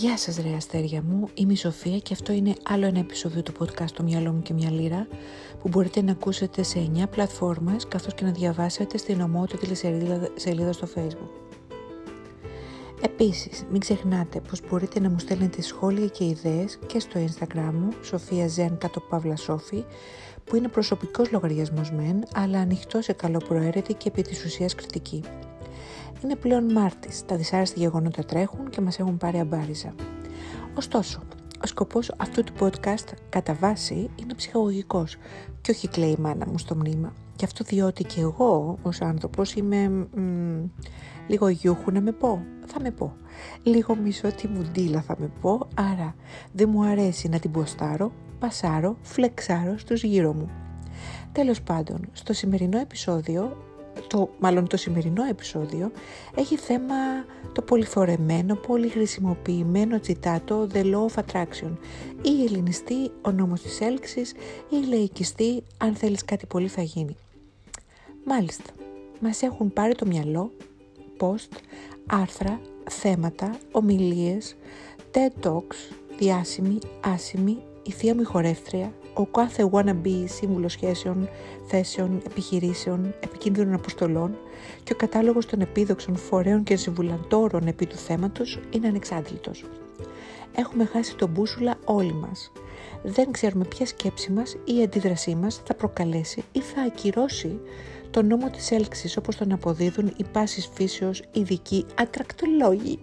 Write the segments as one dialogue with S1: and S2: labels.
S1: Γεια σας ρε αστέρια μου, είμαι η Σοφία και αυτό είναι άλλο ένα επεισόδιο του podcast «Το μυαλό μου και μια λίρα» που μπορείτε να ακούσετε σε 9 πλατφόρμες καθώς και να διαβάσετε στην ομότοτη σελίδα, σελίδα στο facebook. Επίσης, μην ξεχνάτε πως μπορείτε να μου στέλνετε σχόλια και ιδέες και στο instagram μου, Σοφία Ζεν κάτω Παύλα Σόφη, που είναι προσωπικός λογαριασμός μεν, αλλά ανοιχτό σε καλοπροαίρετη και επί της ουσίας κριτική. Είναι πλέον Μάρτης, τα δυσάρεστα γεγονότα τρέχουν και μας έχουν πάρει αμπάριζα. Ωστόσο, ο σκοπός αυτού του podcast κατά βάση είναι ψυχαγωγικός και όχι κλαίει η μάνα μου στο μνήμα. Και αυτό διότι και εγώ ως άνθρωπος είμαι μ, λίγο γιούχου να με πω, θα με πω. Λίγο μισό τη μουντίλα θα με πω, άρα δεν μου αρέσει να την ποστάρω, πασάρω, φλεξάρω στους γύρω μου. Τέλος πάντων, στο σημερινό επεισόδιο το, μάλλον το σημερινό επεισόδιο έχει θέμα το πολυφορεμένο, πολύ χρησιμοποιημένο τσιτάτο The Law of Attraction ή ελληνιστή ο νόμος της έλξης ή λαϊκιστή αν θέλεις κάτι πολύ θα γίνει. Μάλιστα, μας έχουν πάρει το μυαλό, post, άρθρα, θέματα, ομιλίες, TED Talks, διάσημη, άσημη, η θεία μου χορεύτρια, ο κάθε wannabe σύμβουλος σχέσεων, θέσεων, επιχειρήσεων, επικίνδυνων αποστολών και ο κατάλογος των επίδοξων φορέων και συμβουλαντόρων επί του θέματος είναι ανεξάντλητος. Έχουμε χάσει τον μπούσουλα όλοι μας. Δεν ξέρουμε ποια σκέψη μας ή η αντίδρασή μας θα προκαλέσει ή θα ακυρώσει τον νόμο της έλξης όπως τον αποδίδουν οι πάσης φύσεως ειδικοί ατρακτολόγοι.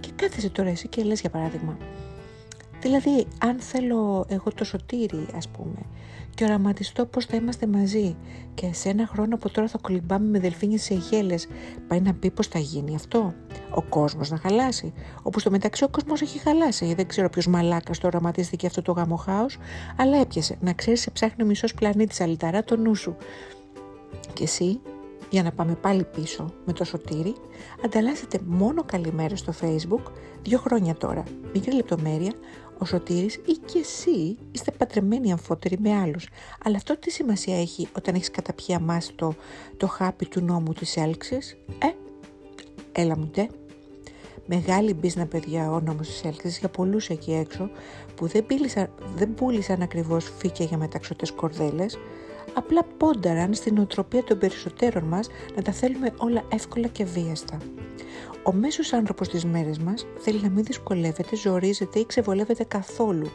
S1: Και κάθεσαι τώρα εσύ και λες για παράδειγμα Δηλαδή, αν θέλω εγώ το σωτήρι, ας πούμε, και οραματιστώ πώς θα είμαστε μαζί και σε ένα χρόνο από τώρα θα κολυμπάμε με δελφίνια σε γέλες, πάει να πει πώς θα γίνει αυτό; Ο κόσμος να χαλάσει; Όπως το μεταξύ ο κόσμος έχει χαλάσει. Δεν ξέρω ποιος μαλάκας το οραματίστηκε αυτό το γάμο χάος, αλλά έπιασε. Να ξέρεις, σε ψάχνει ο μισός πλανήτης αλυταρά το νου σου. Και εσύ για να πάμε πάλι πίσω με το σωτήρι, ανταλλάσσετε μόνο καλημέρες στο facebook δύο χρόνια τώρα. Μικρή λεπτομέρεια, ο Σωτήρης ή και εσύ είστε πατρεμένοι αμφότεροι με άλλους. Αλλά αυτό τι σημασία έχει όταν έχεις καταπιεί αμάστο το χάπι του νόμου της έλξης; Ε, έλα μου τε. Μεγάλη μπίζνα παιδιά ο νόμος της έλξης για πολλούς εκεί έξω που δεν, πήλισαν, δεν πούλησαν ακριβώς φύκια για μεταξωτές κορδέλες, απλά πόνταραν στην οτροπία των περισσότερων μας να τα θέλουμε όλα εύκολα και βίαστα. Ο μέσος άνθρωπος της μέρες μας θέλει να μην δυσκολεύεται, ζορίζεται ή ξεβολεύεται καθόλου.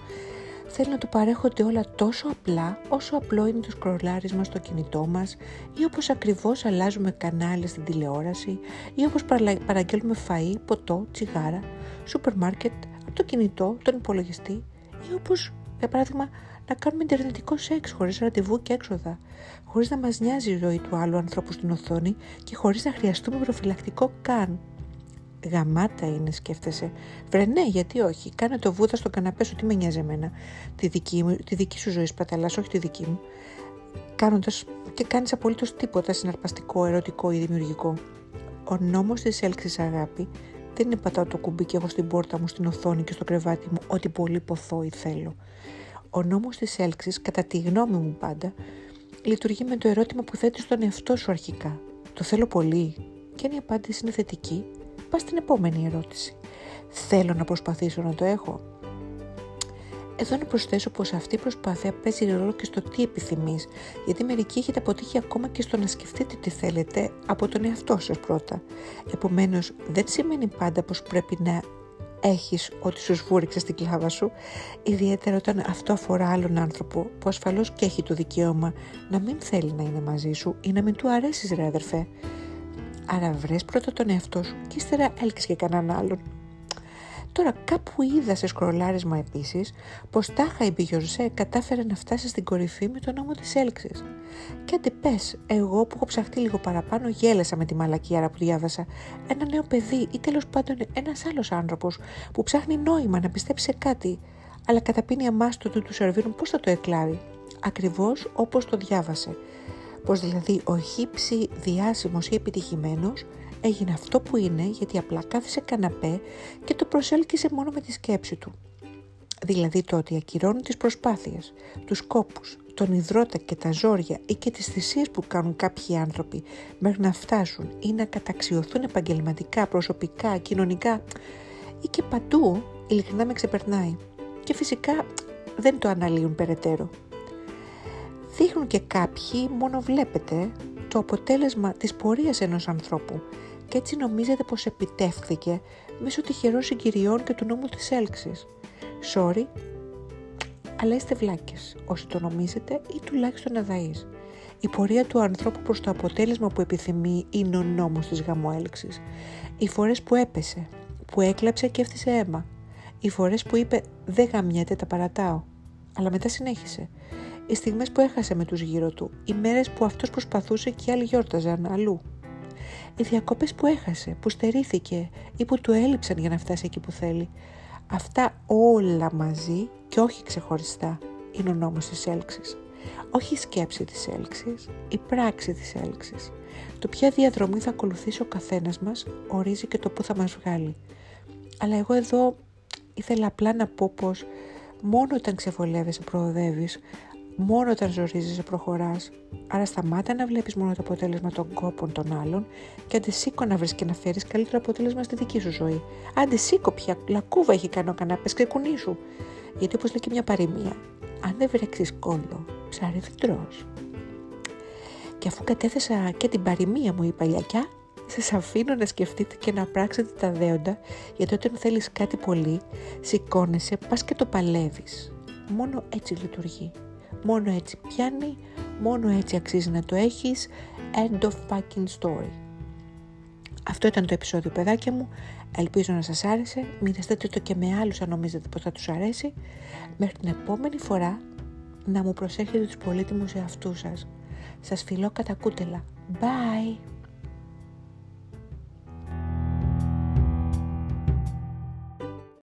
S1: Θέλει να του παρέχονται όλα τόσο απλά όσο απλό είναι το σκρολάρισμα στο κινητό μας ή όπως ακριβώς αλλάζουμε κανάλι στην τηλεόραση ή όπως παραγγέλνουμε φαΐ, ποτό, τσιγάρα, σούπερ μάρκετ, από το κινητό, τον υπολογιστή ή όπως για παράδειγμα να κάνουμε ιντερνετικό σεξ χωρίς ραντεβού και έξοδα, χωρίς να μας νοιάζει η ζωή του άλλου ανθρώπου στην οθόνη και χωρίς να χρειαστούμε προφυλακτικό καν. Γαμάτα είναι, σκέφτεσαι. Βρε ναι, γιατί όχι. Κάνε το βούδα στο καναπέ σου, τι με νοιάζει εμένα. Τη δική, μου, τη δική σου ζωή σπαταλάς, όχι τη δική μου. Κάνοντας και κάνεις απολύτως τίποτα συναρπαστικό, ερωτικό ή δημιουργικό. Ο νόμος της έλξης αγάπη δεν είναι πατάω το κουμπί και έχω στην πόρτα μου, στην οθόνη και στο κρεβάτι μου ό,τι πολύ ποθώ ή θέλω. Ο νόμος της έλξης, κατά τη γνώμη μου πάντα, λειτουργεί με το ερώτημα που θέτεις στον εαυτό σου αρχικά. Το θέλω πολύ. Και αν η απάντηση είναι θετική, πά στην επόμενη ερώτηση. Θέλω να προσπαθήσω να το έχω. Εδώ να προσθέσω πως αυτή η προσπάθεια παίζει ρόλο και στο τι επιθυμείς, γιατί μερικοί έχετε αποτύχει ακόμα και στο να σκεφτείτε τι θέλετε από τον εαυτό σας πρώτα. Επομένως, δεν σημαίνει πάντα πως πρέπει να έχεις ότι σου σβούριξε στην κλάβα σου, ιδιαίτερα όταν αυτό αφορά άλλον άνθρωπο που ασφαλώς και έχει το δικαίωμα να μην θέλει να είναι μαζί σου ή να μην του αρέσεις ρε αδερφέ. Άρα βρες πρώτα τον εαυτό σου και ύστερα έλξεις και κανέναν άλλον. Τώρα κάπου είδα σε σκρολάρισμα επίσης πως τάχα η Μπιγιορζέ κατάφερε να φτάσει στην κορυφή με τον νόμο της έλξης. Και αντε πες, εγώ που έχω ψαχτεί λίγο παραπάνω γέλασα με τη μαλακιάρα που διάβασα. Ένα νέο παιδί ή τέλος πάντων ένας άλλος άνθρωπος που ψάχνει νόημα να πιστέψει σε κάτι, αλλά καταπίνει αμάστο του του σερβίρουν πώς θα το εκλάβει; Ακριβώς όπως το διάβασε. Πως δηλαδή ο χύψη διάσημος ή επιτυχημένος έγινε αυτό που είναι γιατί απλά κάθισε καναπέ και το προσέλκυσε μόνο με τη σκέψη του. Δηλαδή το ότι ακυρώνουν τις προσπάθειες, τους κόπους, τον υδρότα και τα ζόρια ή και τις θυσίες που κάνουν κάποιοι άνθρωποι μέχρι να φτάσουν ή να καταξιωθούν επαγγελματικά, προσωπικά, κοινωνικά ή και παντού ειλικρινά με ξεπερνάει. Και φυσικά δεν το αναλύουν περαιτέρω. Δείχνουν και κάποιοι μόνο βλέπετε το αποτέλεσμα της πορείας ενός ανθρώπου και έτσι νομίζετε πως επιτεύχθηκε μέσω τυχερών συγκυριών και του νόμου της έλξης. Sorry, αλλά είστε βλάκες όσοι το νομίζετε ή τουλάχιστον αδαείς. Η πορεία του ανθρώπου προς το αποτέλεσμα που επιθυμεί είναι ο νόμος της γαμοέλξης. Οι φορές που έπεσε, που έκλαψε και έφτιασε αίμα. Οι φορές που είπε «δεν γαμιέται, τα παρατάω». Αλλά μετά συνέχισε. Οι στιγμές που έχασε με τους γύρω του, οι μέρες που αυτός προσπαθούσε και άλλοι γιόρταζαν αλλού. Οι διακοπές που έχασε, που στερήθηκε ή που του έλειψαν για να φτάσει εκεί που θέλει. Αυτά όλα μαζί και όχι ξεχωριστά είναι ο νόμος της έλξης. Όχι η σκέψη της έλξης, η πράξη της έλξης. Το ποια διαδρομή θα ακολουθήσει ο καθένας μας ορίζει και το που θα μας βγάλει. Αλλά εγώ εδώ ήθελα απλά να πω πως μόνο όταν ξεβολεύεσαι προοδεύεις, μόνο όταν ζορίζεσαι προχωράς. Άρα σταμάτα να βλέπεις μόνο το αποτέλεσμα των κόπων των άλλων και αντισήκω να βρεις και να φέρεις καλύτερο αποτέλεσμα στη δική σου ζωή. Αντισήκω πια, λακκούβα έχει κάνει ο κανάπες και κουνήσου. Γιατί όπως λέει και μια παροιμία, αν δεν βρέξεις κόλλο, ψάρι δεν τρως. Και αφού κατέθεσα και την παροιμία μου η παλιακιά, σας αφήνω να σκεφτείτε και να πράξετε τα δέοντα, γιατί όταν θέλεις κάτι πολύ, σηκώνεσαι, πας και το παλεύεις. Μόνο έτσι λειτουργεί. Μόνο έτσι πιάνει, μόνο έτσι αξίζει να το έχεις. End of fucking story. Αυτό ήταν το επεισόδιο παιδάκια μου. Ελπίζω να σας άρεσε. Μοιραστείτε το και με άλλους αν νομίζετε πως θα τους αρέσει. Μέχρι την επόμενη φορά να μου προσέχετε τους πολύτιμους εαυτούς σας. Σας φιλώ κατά κούτελα. Bye!